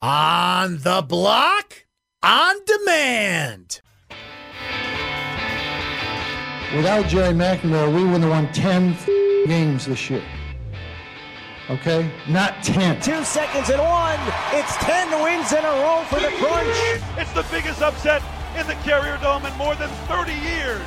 On the block, on demand. Without Gerry McNamara, we would have won 10 games this year. Okay? Not 10. Two seconds and one. It's 10 wins in a row for the Crunch. It's the biggest upset in the Carrier Dome in more than 30 years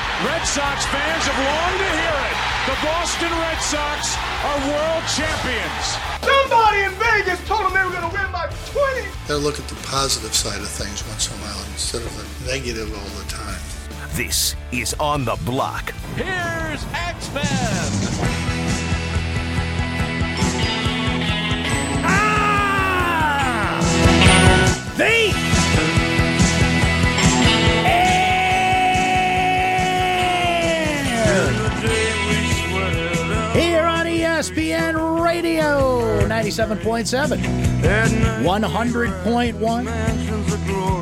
Red Sox fans have longed to hear it. The Boston Red Sox are world champions. Somebody in Vegas told them they were going to win by 20. Gotta look at the positive side of things once in a while instead of the negative all the time. This is On the Block. Here's X-Men. Ah! 97.7, 100.1,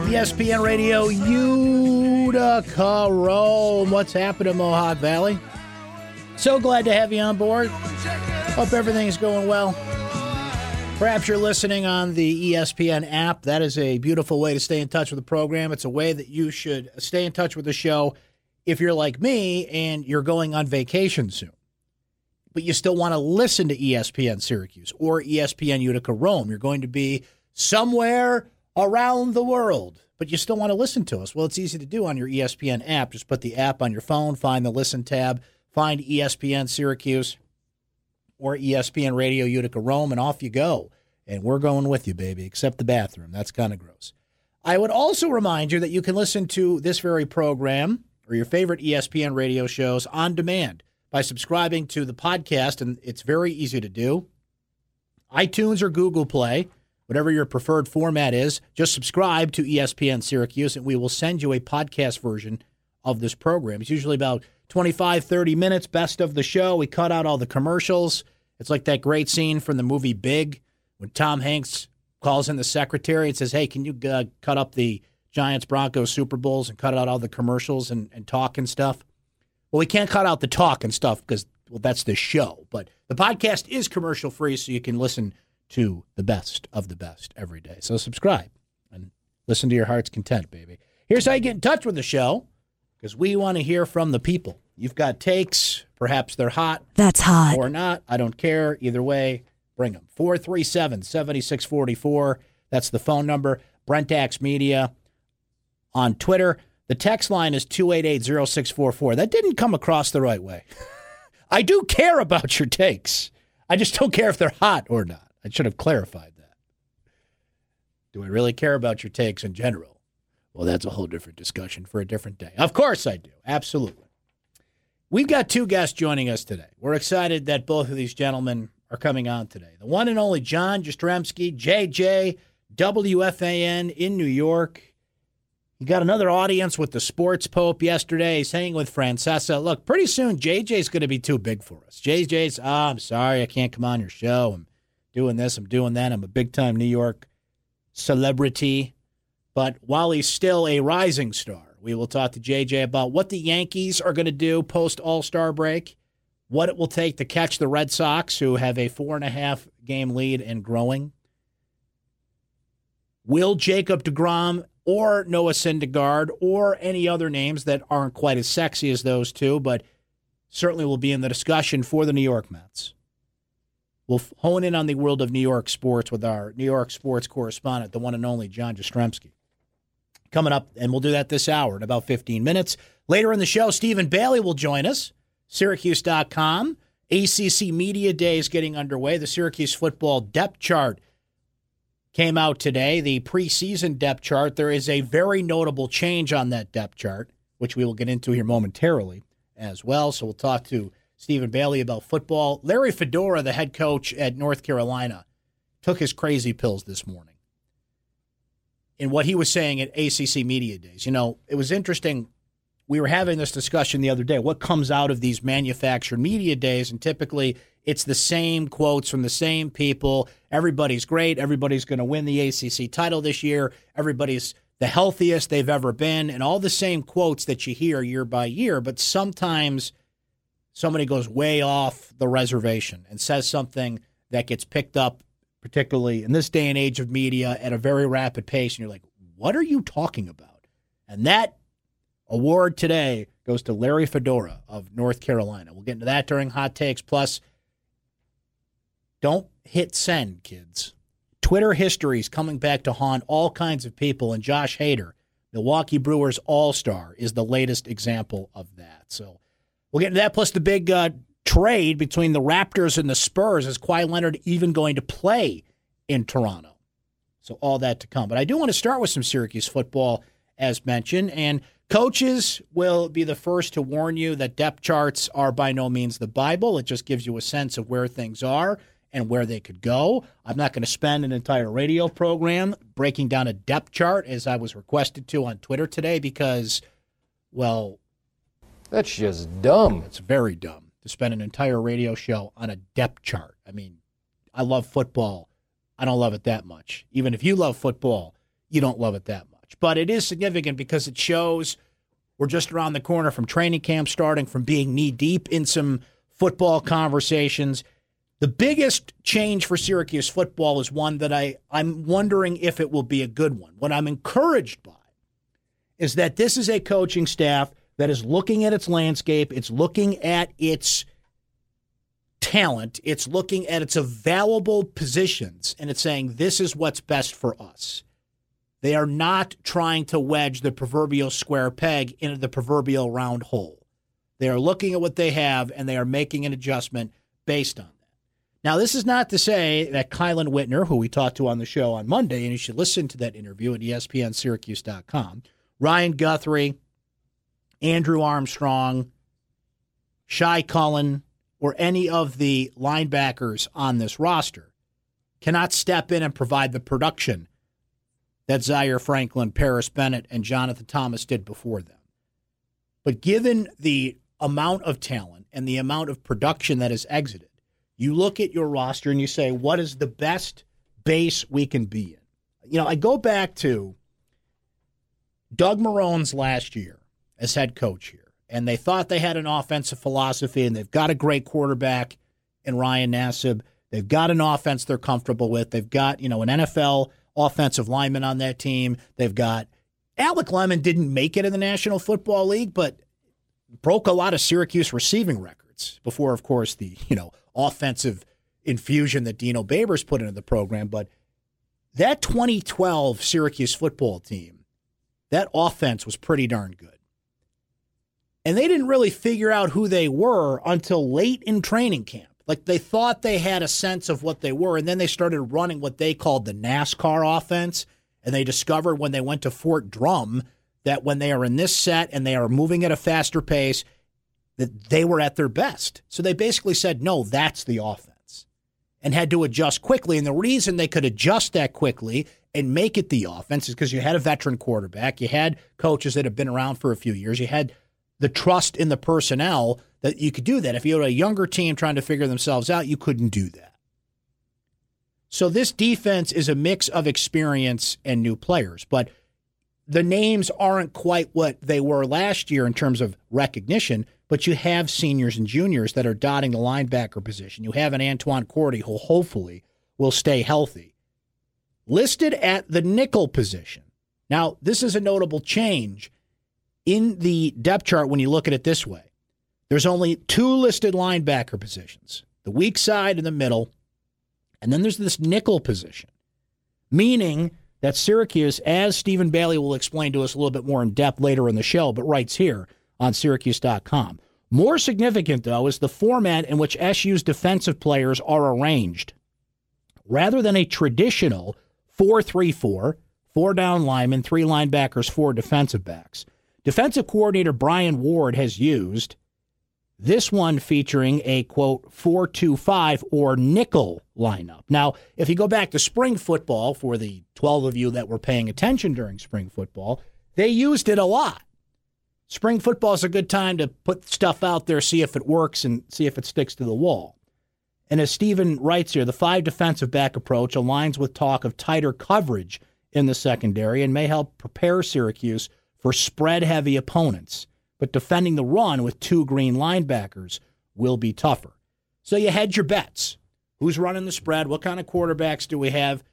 ESPN Radio Utica Rome. What's happening, Mohawk Valley? So glad to have you on board. Hope everything's going well. Perhaps you're listening on the ESPN app. That is a beautiful way to stay in touch with the program. It's a way that you should stay in touch with the show if you're like me and you're going on vacation soon. But you still want to listen to ESPN Syracuse or ESPN Utica Rome. You're going to be somewhere around the world, but you still want to listen to us. Well, it's easy to do on your ESPN app. Just put the app on your phone, find the listen tab, find ESPN Syracuse or ESPN Radio Utica Rome, and off you go. And we're going with you, baby, except the bathroom. That's kind of gross. I would also remind you that you can listen to this very program or your favorite ESPN radio shows on demand by subscribing to the podcast, and it's very easy to do. iTunes or Google Play, whatever your preferred format is, just subscribe to ESPN Syracuse, and we will send you a podcast version of this program. It's usually about 25, 30 minutes, best of the show. We cut out all the commercials. It's like that great scene from the movie Big when Tom Hanks calls in the secretary and says, Hey, can you uh, cut up the Giants Broncos Super Bowls and cut out all the commercials and, and talk and stuff? Well, we can't cut out the talk and stuff because, well, that's the show. But the podcast is commercial free, so you can listen to the best of the best every day. So subscribe and listen to your heart's content, baby. Here's how you get in touch with the show because we want to hear from the people. You've got takes, perhaps they're hot That's hot. or not. I don't care. Either way, bring them. 437 7644. That's the phone number. Brent Axe Media on Twitter. The text line is 288 0644. That didn't come across the right way. I do care about your takes. I just don't care if they're hot or not. I should have clarified that. Do I really care about your takes in general? Well, that's a whole different discussion for a different day. Of course I do. Absolutely. We've got two guests joining us today. We're excited that both of these gentlemen are coming on today. The one and only John Jastremski, JJ, WFAN in New York. He got another audience with the Sports Pope yesterday. He's hanging with Francesa. Look, pretty soon JJ's going to be too big for us. JJ's, oh, ah, I'm sorry, I can't come on your show. I'm doing this, I'm doing that. I'm a big time New York celebrity. But while he's still a rising star, we will talk to JJ about what the Yankees are going to do post All Star break, what it will take to catch the Red Sox, who have a four and a half game lead and growing. Will Jacob DeGrom or Noah Syndergaard or any other names that aren't quite as sexy as those two, but certainly will be in the discussion for the New York Mets. We'll hone in on the world of New York sports with our New York sports correspondent, the one and only John Jastremski. Coming up, and we'll do that this hour in about 15 minutes. Later in the show, Stephen Bailey will join us, Syracuse.com. ACC Media Day is getting underway. The Syracuse football depth chart came out today, the preseason depth chart. There is a very notable change on that depth chart, which we will get into here momentarily as well. So we'll talk to Stephen Bailey about football. Larry Fedora, the head coach at North Carolina, took his crazy pills this morning. In what he was saying at ACC Media Days, you know, it was interesting we were having this discussion the other day. What comes out of these manufactured media days? And typically it's the same quotes from the same people. Everybody's great. Everybody's going to win the ACC title this year. Everybody's the healthiest they've ever been. And all the same quotes that you hear year by year. But sometimes somebody goes way off the reservation and says something that gets picked up, particularly in this day and age of media, at a very rapid pace. And you're like, what are you talking about? And that award today goes to Larry Fedora of North Carolina. We'll get into that during Hot Takes. Plus, don't hit send, kids. Twitter history is coming back to haunt all kinds of people, and Josh Hader, Milwaukee Brewers All Star, is the latest example of that. So we'll get into that. Plus, the big uh, trade between the Raptors and the Spurs. Is Kawhi Leonard even going to play in Toronto? So all that to come. But I do want to start with some Syracuse football, as mentioned, and Coaches will be the first to warn you that depth charts are by no means the Bible. It just gives you a sense of where things are and where they could go. I'm not going to spend an entire radio program breaking down a depth chart as I was requested to on Twitter today because, well, that's just dumb. It's very dumb to spend an entire radio show on a depth chart. I mean, I love football. I don't love it that much. Even if you love football, you don't love it that much much, but it is significant because it shows we're just around the corner from training camp starting, from being knee deep in some football conversations. The biggest change for Syracuse football is one that I, I'm wondering if it will be a good one. What I'm encouraged by is that this is a coaching staff that is looking at its landscape, it's looking at its talent, it's looking at its available positions, and it's saying, this is what's best for us. They are not trying to wedge the proverbial square peg into the proverbial round hole. They are looking at what they have and they are making an adjustment based on. Now, this is not to say that Kielan Whitner, who we talked to on the show on Monday, and you should listen to that interview at ESPNSyracuse.com, Ryan Guthrie, Andrew Armstrong, Shai Cullen, or any of the linebackers on this roster cannot step in and provide the production that Zaire Franklin, Paris Bennett, and Jonathan Thomas did before them. But given the amount of talent and the amount of production that has exited, you look at your roster and you say, what is the best base we can be in? You know, I go back to Doug Marrone's last year as head coach here, and they thought they had an offensive philosophy and they've got a great quarterback in Ryan Nassib. They've got an offense they're comfortable with. They've got, you know, an NFL offensive lineman on that team. They've got Alec Lemon didn't make it in the National Football League, but broke a lot of Syracuse receiving records before, of course, the you know offensive infusion that Dino Babers put into the program. But that 2012 Syracuse football team, that offense was pretty darn good. And they didn't really figure out who they were until late in training camp. Like they thought they had a sense of what they were, and then they started running what they called the NASCAR offense. And they discovered when they went to Fort Drum that when they are in this set and they are moving at a faster pace, that they were at their best. So they basically said, no, that's the offense, and had to adjust quickly. And the reason they could adjust that quickly and make it the offense is because you had a veteran quarterback, you had coaches that have been around for a few years, you had the trust in the personnel that you could do that. If you had a younger team trying to figure themselves out, you couldn't do that. So this defense is a mix of experience and new players, but the names aren't quite what they were last year in terms of recognition, but you have seniors and juniors that are dotting the linebacker position. You have an Antoine Cordy who hopefully will stay healthy. Listed at the nickel position. Now, this is a notable change in the depth chart when you look at it this way. There's only two listed linebacker positions the weak side and the middle, and then there's this nickel position, meaning that Syracuse, as Stephen Bailey will explain to us a little bit more in depth later in the show, but writes here on Syracuse.com. More significant, though, is the format in which SU's defensive players are arranged. Rather than a traditional 4 3 4, four down linemen, three linebackers, four defensive backs, defensive coordinator Brian Ward has used this one featuring a quote 425 or nickel lineup. Now, if you go back to spring football, for the 12 of you that were paying attention during spring football, they used it a lot. Spring football is a good time to put stuff out there, see if it works, and see if it sticks to the wall. And as Stephen writes here, the five defensive back approach aligns with talk of tighter coverage in the secondary and may help prepare Syracuse for spread heavy opponents. But defending the run with two green linebackers will be tougher. So you hedge your bets. Who's running the spread? What kind of quarterbacks do we have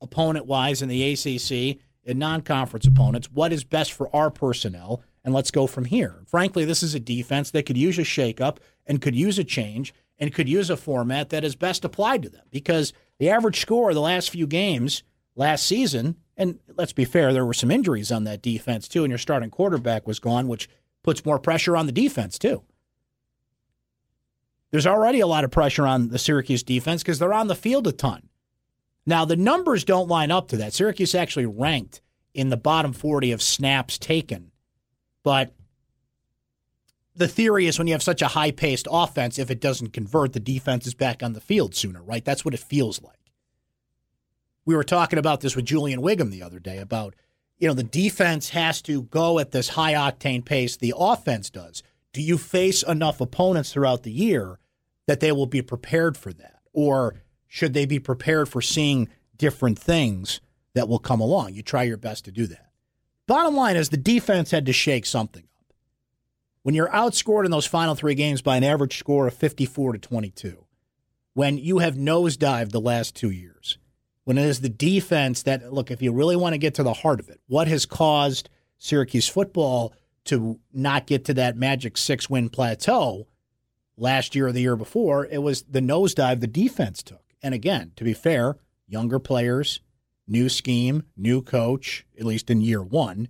opponent wise in the ACC and non conference opponents? What is best for our personnel? And let's go from here. Frankly, this is a defense that could use a shakeup and could use a change and could use a format that is best applied to them because the average score of the last few games last season, and let's be fair, there were some injuries on that defense too, and your starting quarterback was gone, which puts more pressure on the defense too. There's already a lot of pressure on the Syracuse defense because they're on the field a ton. Now, the numbers don't line up to that. Syracuse actually ranked in the bottom 40 of snaps taken. But the theory is when you have such a high paced offense, if it doesn't convert, the defense is back on the field sooner, right? That's what it feels like. We were talking about this with Julian Wiggum the other day about, you know, the defense has to go at this high octane pace the offense does. Do you face enough opponents throughout the year that they will be prepared for that? Or should they be prepared for seeing different things that will come along? You try your best to do that. Bottom line is the defense had to shake something up. When you're outscored in those final three games by an average score of 54 to 22, when you have nosedived the last two years, when it is the defense that, look, if you really want to get to the heart of it, what has caused Syracuse football to not get to that magic six win plateau last year or the year before? It was the nosedive the defense took. And again, to be fair, younger players, new scheme, new coach, at least in year one.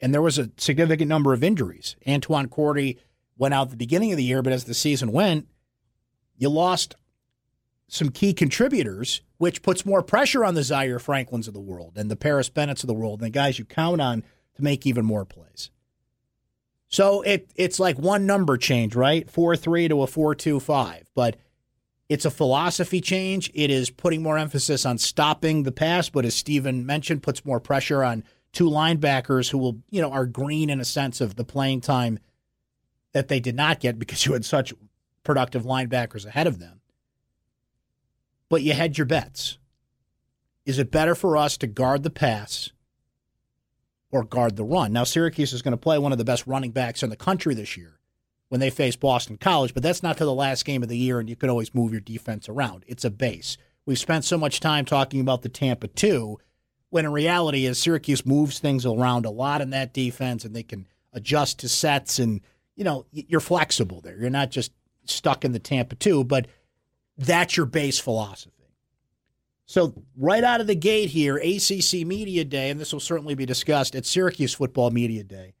And there was a significant number of injuries. Antoine Cordy went out the beginning of the year, but as the season went, you lost some key contributors, which puts more pressure on the Zaire Franklins of the world and the Paris Bennett's of the world and the guys you count on to make even more plays. So it it's like one number change, right? Four three to a four two five. But it's a philosophy change. It is putting more emphasis on stopping the pass, but as Stephen mentioned, puts more pressure on two linebackers who will, you know, are green in a sense of the playing time that they did not get because you had such productive linebackers ahead of them. But you had your bets. Is it better for us to guard the pass or guard the run? Now, Syracuse is going to play one of the best running backs in the country this year when they face Boston College, but that's not to the last game of the year, and you could always move your defense around. It's a base. We've spent so much time talking about the Tampa 2, when in reality is Syracuse moves things around a lot in that defense, and they can adjust to sets, and you know you're flexible there. You're not just stuck in the Tampa 2, but that's your base philosophy. So, right out of the gate here, ACC Media Day, and this will certainly be discussed at Syracuse Football Media Day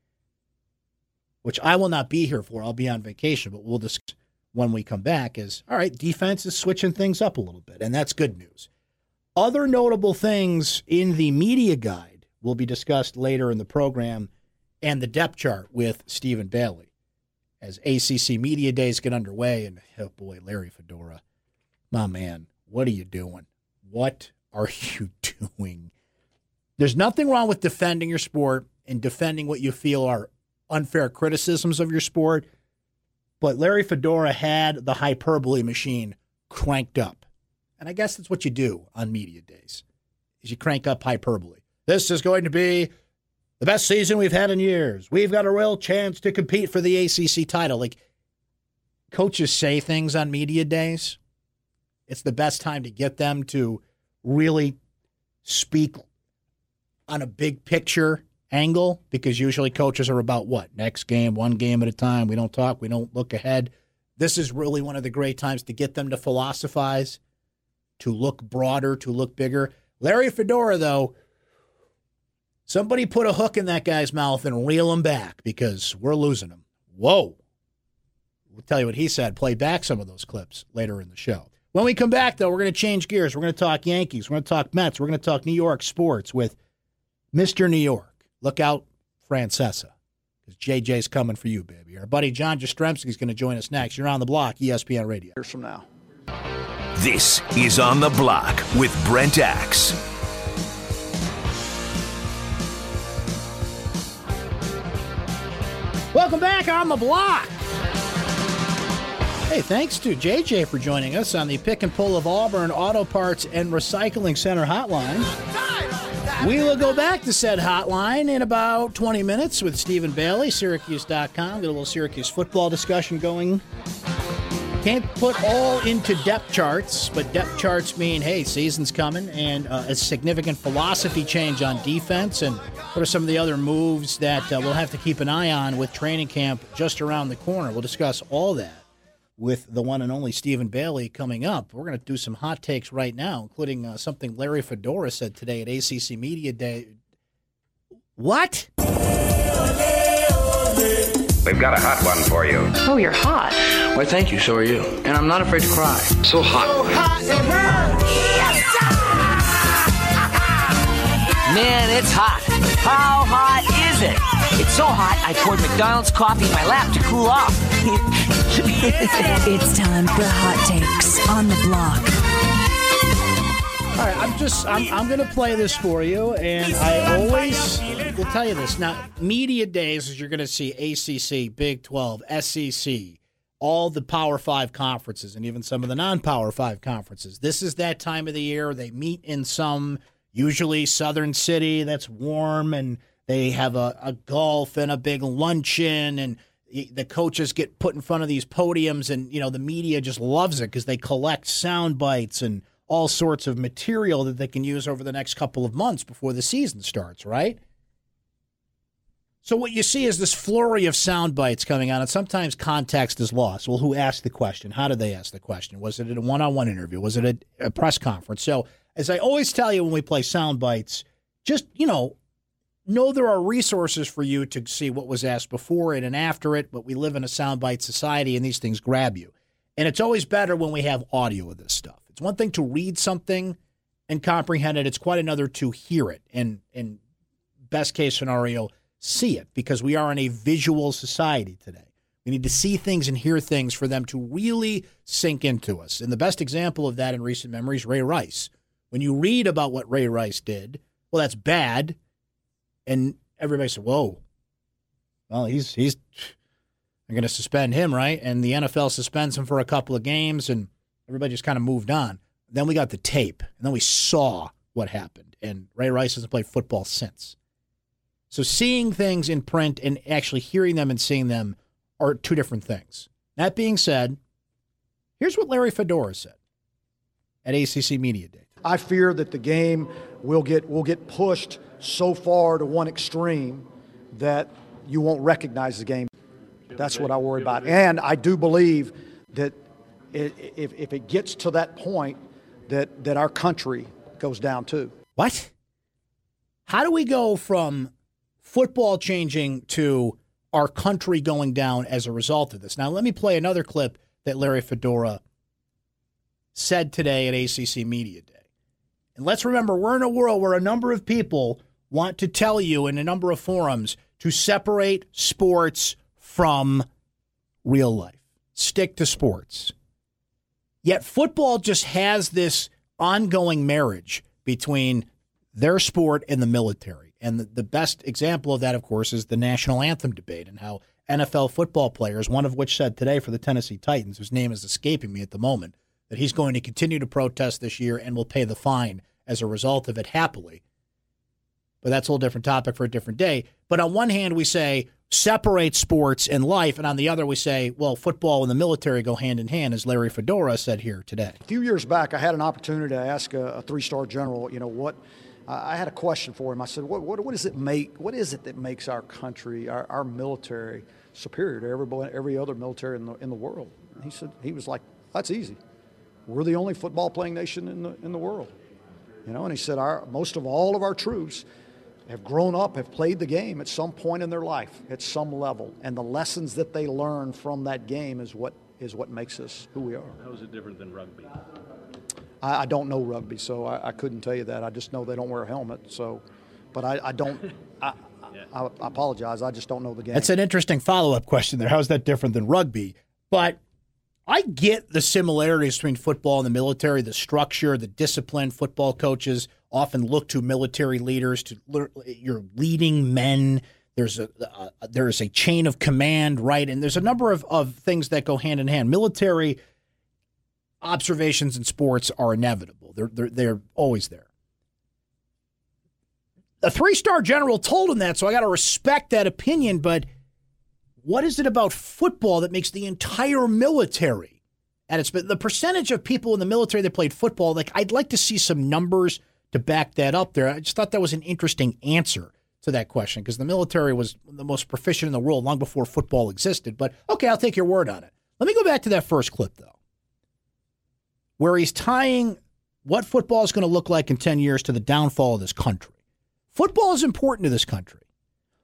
which I will not be here for. I'll be on vacation, but we'll discuss when we come back is all right, defense is switching things up a little bit, and that's good news. Other notable things in the media guide will be discussed later in the program and the depth chart with Stephen Bailey as ACC Media Days get underway. And oh boy, Larry Fedora, my man, what are you doing? What are you doing? There's nothing wrong with defending your sport and defending what you feel are unfair criticisms of your sport, but Larry Fedora had the hyperbole machine cranked up. And I guess that's what you do on media days. Is you crank up hyperbole. This is going to be the best season we've had in years. We've got a real chance to compete for the ACC title. Like coaches say things on media days. It's the best time to get them to really speak on a big picture angle because usually coaches are about what? Next game, one game at a time. We don't talk, we don't look ahead. This is really one of the great times to get them to philosophize, to look broader, to look bigger. Larry Fedora, though, somebody put a hook in that guy's mouth and reel him back because we're losing him. Whoa. We'll tell you what he said. Play back some of those clips later in the show. When we come back, though, we're going to change gears. We're going to talk Yankees. We're going to talk Mets. We're going to talk New York sports with Mr. New York look out, Francesa, because JJ's coming for you, baby. Our buddy John Jastremski is going to join us next. You're on the block, ESPN Radio. Years from now. This is On the Block with Brent Axe. Welcome back on the block. Hey, thanks to JJ for joining us on the Pick and Pull of Auburn Auto Parts and Recycling Center hotline. We will go back to said hotline in about 20 minutes with Stephen Bailey, Syracuse.com. Get a little Syracuse football discussion going. Can't put all into depth charts, but depth charts mean, hey, season's coming and uh, a significant philosophy change on defense. And what are some of the other moves that uh, we'll have to keep an eye on with training camp just around the corner? We'll discuss all that with the one and only Stephen Bailey coming up. We're going to do some hot takes right now, including uh, something Larry Fedora said today at ACC Media Day. What? We've got a hot one for you. Oh, you're hot. Why, thank you. So are you. And I'm not afraid to cry. So hot. So hot it hurts. Man, it's hot. How hot is it? It's so hot, I poured McDonald's coffee in my lap to cool off. it's time for hot takes on the block. All right, I'm just I'm, I'm going to play this for you, and I always will tell you this. Now, media days is you're going to see ACC, Big 12, SEC, all the Power Five conferences, and even some of the non-Power Five conferences. This is that time of the year they meet in some usually southern city that's warm, and they have a, a golf and a big luncheon, and the coaches get put in front of these podiums, and you know the media just loves it because they collect sound bites and all sorts of material that they can use over the next couple of months before the season starts, right? So what you see is this flurry of sound bites coming out, and sometimes context is lost. Well, who asked the question? How did they ask the question? Was it a one-on-one interview? Was it a, a press conference? So, as I always tell you when we play sound bites, just you know, know there are resources for you to see what was asked before it and after it. But we live in a soundbite society, and these things grab you. And it's always better when we have audio of this stuff. It's one thing to read something and comprehend it. It's quite another to hear it and, in best case scenario, see it because we are in a visual society today. We need to see things and hear things for them to really sink into us. And the best example of that in recent memory is Ray Rice. When you read about what Ray Rice did, well, that's bad. And everybody said, whoa, well, he's, he's, I'm going to suspend him, right? And the NFL suspends him for a couple of games and everybody just kind of moved on. Then we got the tape, and then we saw what happened. And Ray Rice hasn't played football since. So seeing things in print and actually hearing them and seeing them are two different things. That being said, here's what Larry Fedora said at ACC Media Day. I fear that the game will get will get pushed so far to one extreme that you won't recognize the game. That's what I worry about. And I do believe that if, if it gets to that point, that, that our country goes down too. What? How do we go from football changing to our country going down as a result of this? Now, let me play another clip that Larry Fedora said today at ACC Media Day. And let's remember, we're in a world where a number of people want to tell you in a number of forums to separate sports from real life. Stick to sports. Yet football just has this ongoing marriage between their sport and the military. And the, the, best example of that, of course, is the national anthem debate and how NFL football players, one of which said today for the Tennessee Titans, whose name is escaping me at the moment, that he's going to continue to protest this year and will pay the fine as a result of it happily. But that's a whole different topic for a different day. But on one hand, we say, separate sports and life, and on the other we say, well, football and the military go hand in hand, as Larry Fedora said here today. A few years back, I had an opportunity to ask a, a three-star general, you know, what I had a question for him. I said, what, what, what, does it make? What is it that makes our country, our, our military, superior to every, every other military in the, in the world? And he said, he was like, that's easy. We're the only football playing nation in the, in the world. You know, and he said, our, most of all of our troops have grown up, have played the game at some point in their life, at some level, and the lessons that they learn from that game is what is what makes us who we are. How is it different than rugby? I, I don't know rugby, so I, I, couldn't tell you that. I just know they don't wear a helmet. So, but I, I don't. I, I, I apologize. I just don't know the game. That's an interesting follow-up question there. How is that different than rugby? But I get the similarities between football and the military, the structure, the discipline. Football coaches often look to military leaders to your leading men. There's a, a there is a chain of command, right? And there's a number of, of things that go hand in hand. Military observations in sports are inevitable. They're they're, they're always there. A three star general told him that, so I got to respect that opinion. But what is it about football that makes the entire military at its the percentage of people in the military that played football? Like I'd like to see some numbers to back that up. There, I just thought that was an interesting answer to that question because the military was the most proficient in the world long before football existed. But okay, I'll take your word on it. Let me go back to that first clip though where he's tying what football is going to look like in 10 years to the downfall of this country. Football is important to this country.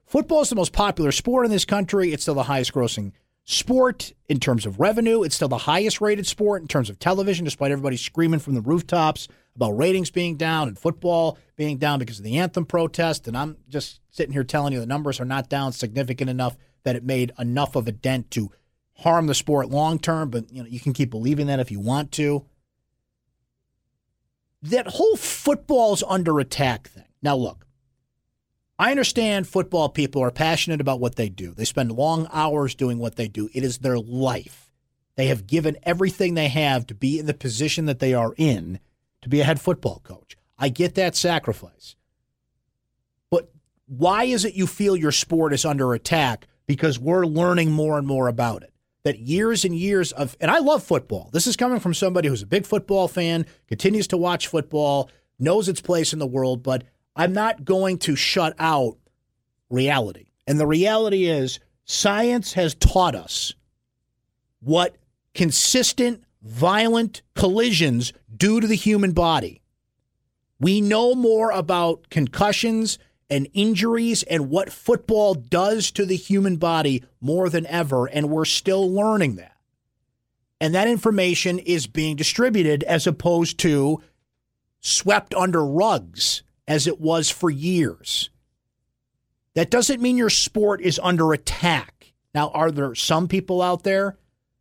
Football is the most popular sport in this country. It's still the highest grossing sport in terms of revenue. It's still the highest rated sport in terms of television, despite everybody screaming from the rooftops about ratings being down and football being down because of the anthem protest. And I'm just sitting here telling you the numbers are not down significant enough that it made enough of a dent to harm the sport long term. But you know, you can keep believing that if you want to that whole football's under attack thing. Now, look, I understand football people are passionate about what they do. They spend long hours doing what they do, it is their life. They have given everything they have to be in the position that they are in to be a head football coach. I get that sacrifice. But why is it you feel your sport is under attack? Because we're learning more and more about it that years and years of, and I love football. This is coming from somebody who's a big football fan, continues to watch football, knows its place in the world, but I'm not going to shut out reality. And the reality is, science has taught us what consistent, violent collisions do to the human body. We know more about concussions and injuries and what football does to the human body more than ever, and we're still learning that. And that information is being distributed as opposed to swept under rugs as it was for years. That doesn't mean your sport is under attack. Now, are there some people out there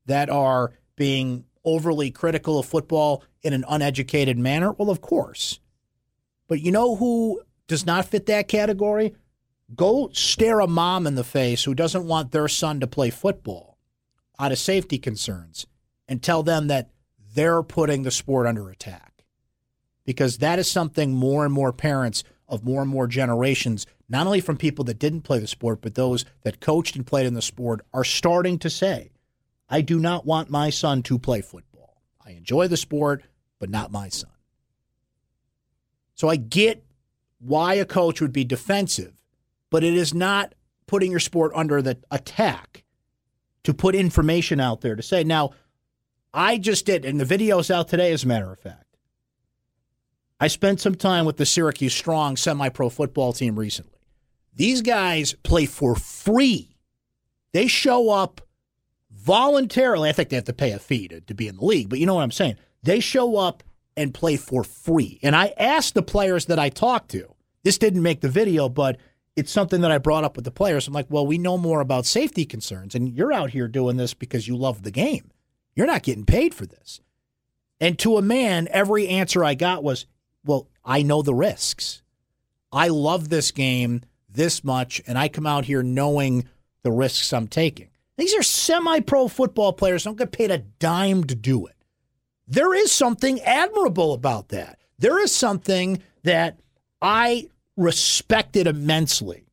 that are being overly critical of football in an uneducated manner? Well, of course. But you know who does not fit that category, go stare a mom in the face who doesn't want their son to play football out of safety concerns and tell them that they're putting the sport under attack. Because that is something more and more parents of more and more generations, not only from people that didn't play the sport, but those that coached and played in the sport, are starting to say, I do not want my son to play football. I enjoy the sport, but not my son. So I get why a coach would be defensive, but it is not putting your sport under the attack to put information out there to say. Now, I just did, and the video's out today, as a matter of fact. I spent some time with the Syracuse Strong semi pro football team recently. These guys play for free. They show up voluntarily. I think they have to pay a fee to, to be in the league, but you know what I'm saying? They show up and play for free. And I asked the players that I talked to, this didn't make the video, but it's something that I brought up with the players. I'm like, well, we know more about safety concerns, and you're out here doing this because you love the game. You're not getting paid for this. And to a man, every answer I got was, well, I know the risks. I love this game this much, and I come out here knowing the risks I'm taking. These are semi pro football players, don't get paid a dime to do it. There is something admirable about that. There is something that I respected immensely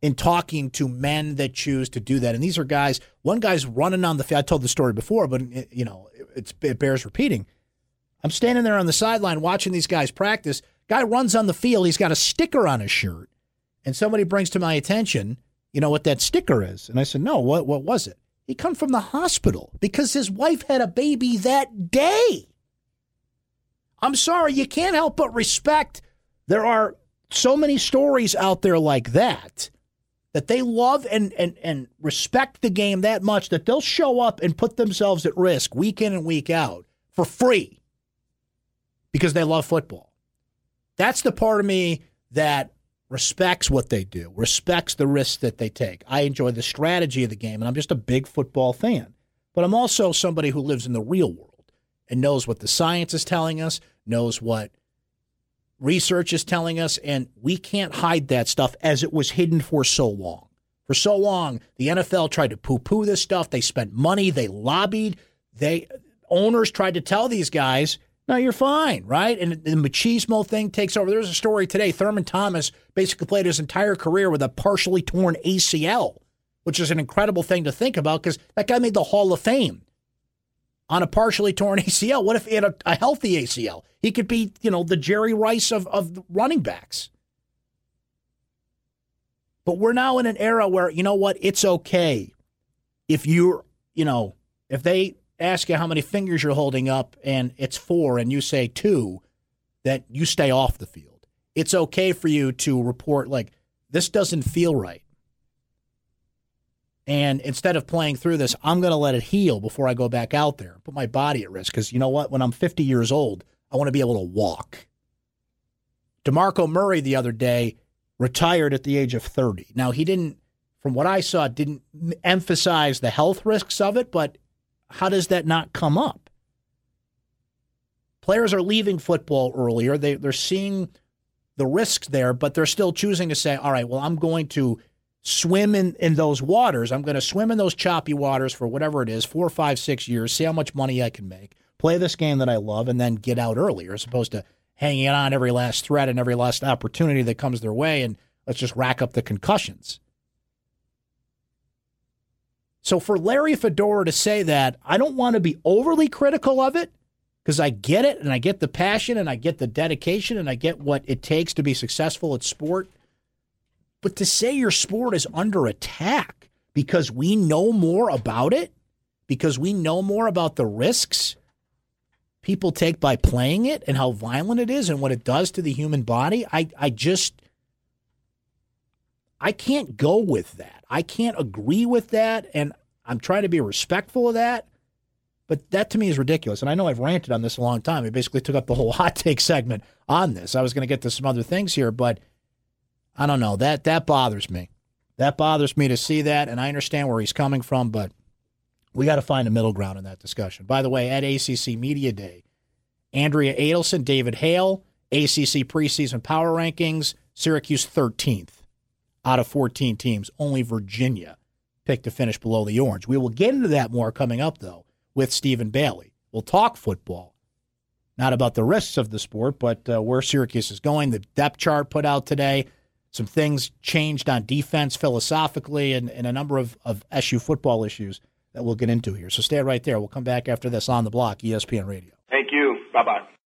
in talking to men that choose to do that. And these are guys, one guy's running on the field. I told the story before, but it, you know, it, it bears repeating. I'm standing there on the sideline watching these guys practice. Guy runs on the field. He's got a sticker on his shirt. And somebody brings to my attention, you know, what that sticker is. And I said, no, what, what was it? He come from the hospital because his wife had a baby that day. I'm sorry, you can't help but respect. There are so many stories out there like that that they love and, and, and respect the game that much that they'll show up and put themselves at risk week in and week out for free because they love football. That's the part of me that respects what they do, respects the risks that they take. I enjoy the strategy of the game, and I'm just a big football fan. But I'm also somebody who lives in the real world and knows what the science is telling us, knows what research is telling us, and we can't hide that stuff as it was hidden for so long. For so long, the NFL tried to poo-poo this stuff. They spent money. They lobbied. They owners tried to tell these guys, "No, you're fine, right?" And the machismo thing takes over. There's a story today. Thurman Thomas basically played his entire career with a partially torn ACL, which is an incredible thing to think about because that guy made the Hall of Fame on a partially torn ACL. What if he had a, a healthy ACL? He could be, you know, the Jerry Rice of, of running backs. But we're now in an era where, you know what, it's okay if you're, you know, if they ask you how many fingers you're holding up and it's four and you say two, that you stay off the field. It's okay for you to report, like, this doesn't feel right. And instead of playing through this, I'm going to let it heal before I go back out there, put my body at risk. Because you know what? When I'm 50 years old, I want to be able to walk. DeMarco Murray the other day retired at the age of 30. Now, he didn't, from what I saw, didn't emphasize the health risks of it, but how does that not come up? Players are leaving football earlier. They, they're seeing the risks there, but they're still choosing to say, all right, well, I'm going to swim in, in those waters. I'm going to swim in those choppy waters for whatever it is, four, five, six years, see how much money I can make play this game that I love, and then get out earlier as opposed to hanging on every last threat and every last opportunity that comes their way and let's just rack up the concussions. So for Larry Fedora to say that, I don't want to be overly critical of it because I get it and I get the passion and I get the dedication and I get what it takes to be successful at sport. But to say your sport is under attack because we know more about it, because we know more about the risks people take by playing it and how violent it is and what it does to the human body, I, I just I can't go with that. I can't agree with that, and I'm trying to be respectful of that. But that to me is ridiculous. And I know I've ranted on this a long time. I basically took up the whole hot take segment on this. I was going to get to some other things here, but I don't know. That that bothers me. That bothers me to see that, and I understand where he's coming from, but we got to find a middle ground in that discussion. By the way, at ACC Media Day, Andrea Adelson, David Hale, ACC preseason power rankings, Syracuse 13th out of 14 teams. Only Virginia picked to finish below the Orange. We will get into that more coming up, though, with Stephen Bailey. We'll talk football, not about the risks of the sport, but uh, where Syracuse is going. The depth chart put out today. Some things changed on defense philosophically and, and a number of, of SU football issues that we'll get into here. So stay right there. We'll come back after this on the block, ESPN Radio. Thank you. Bye bye.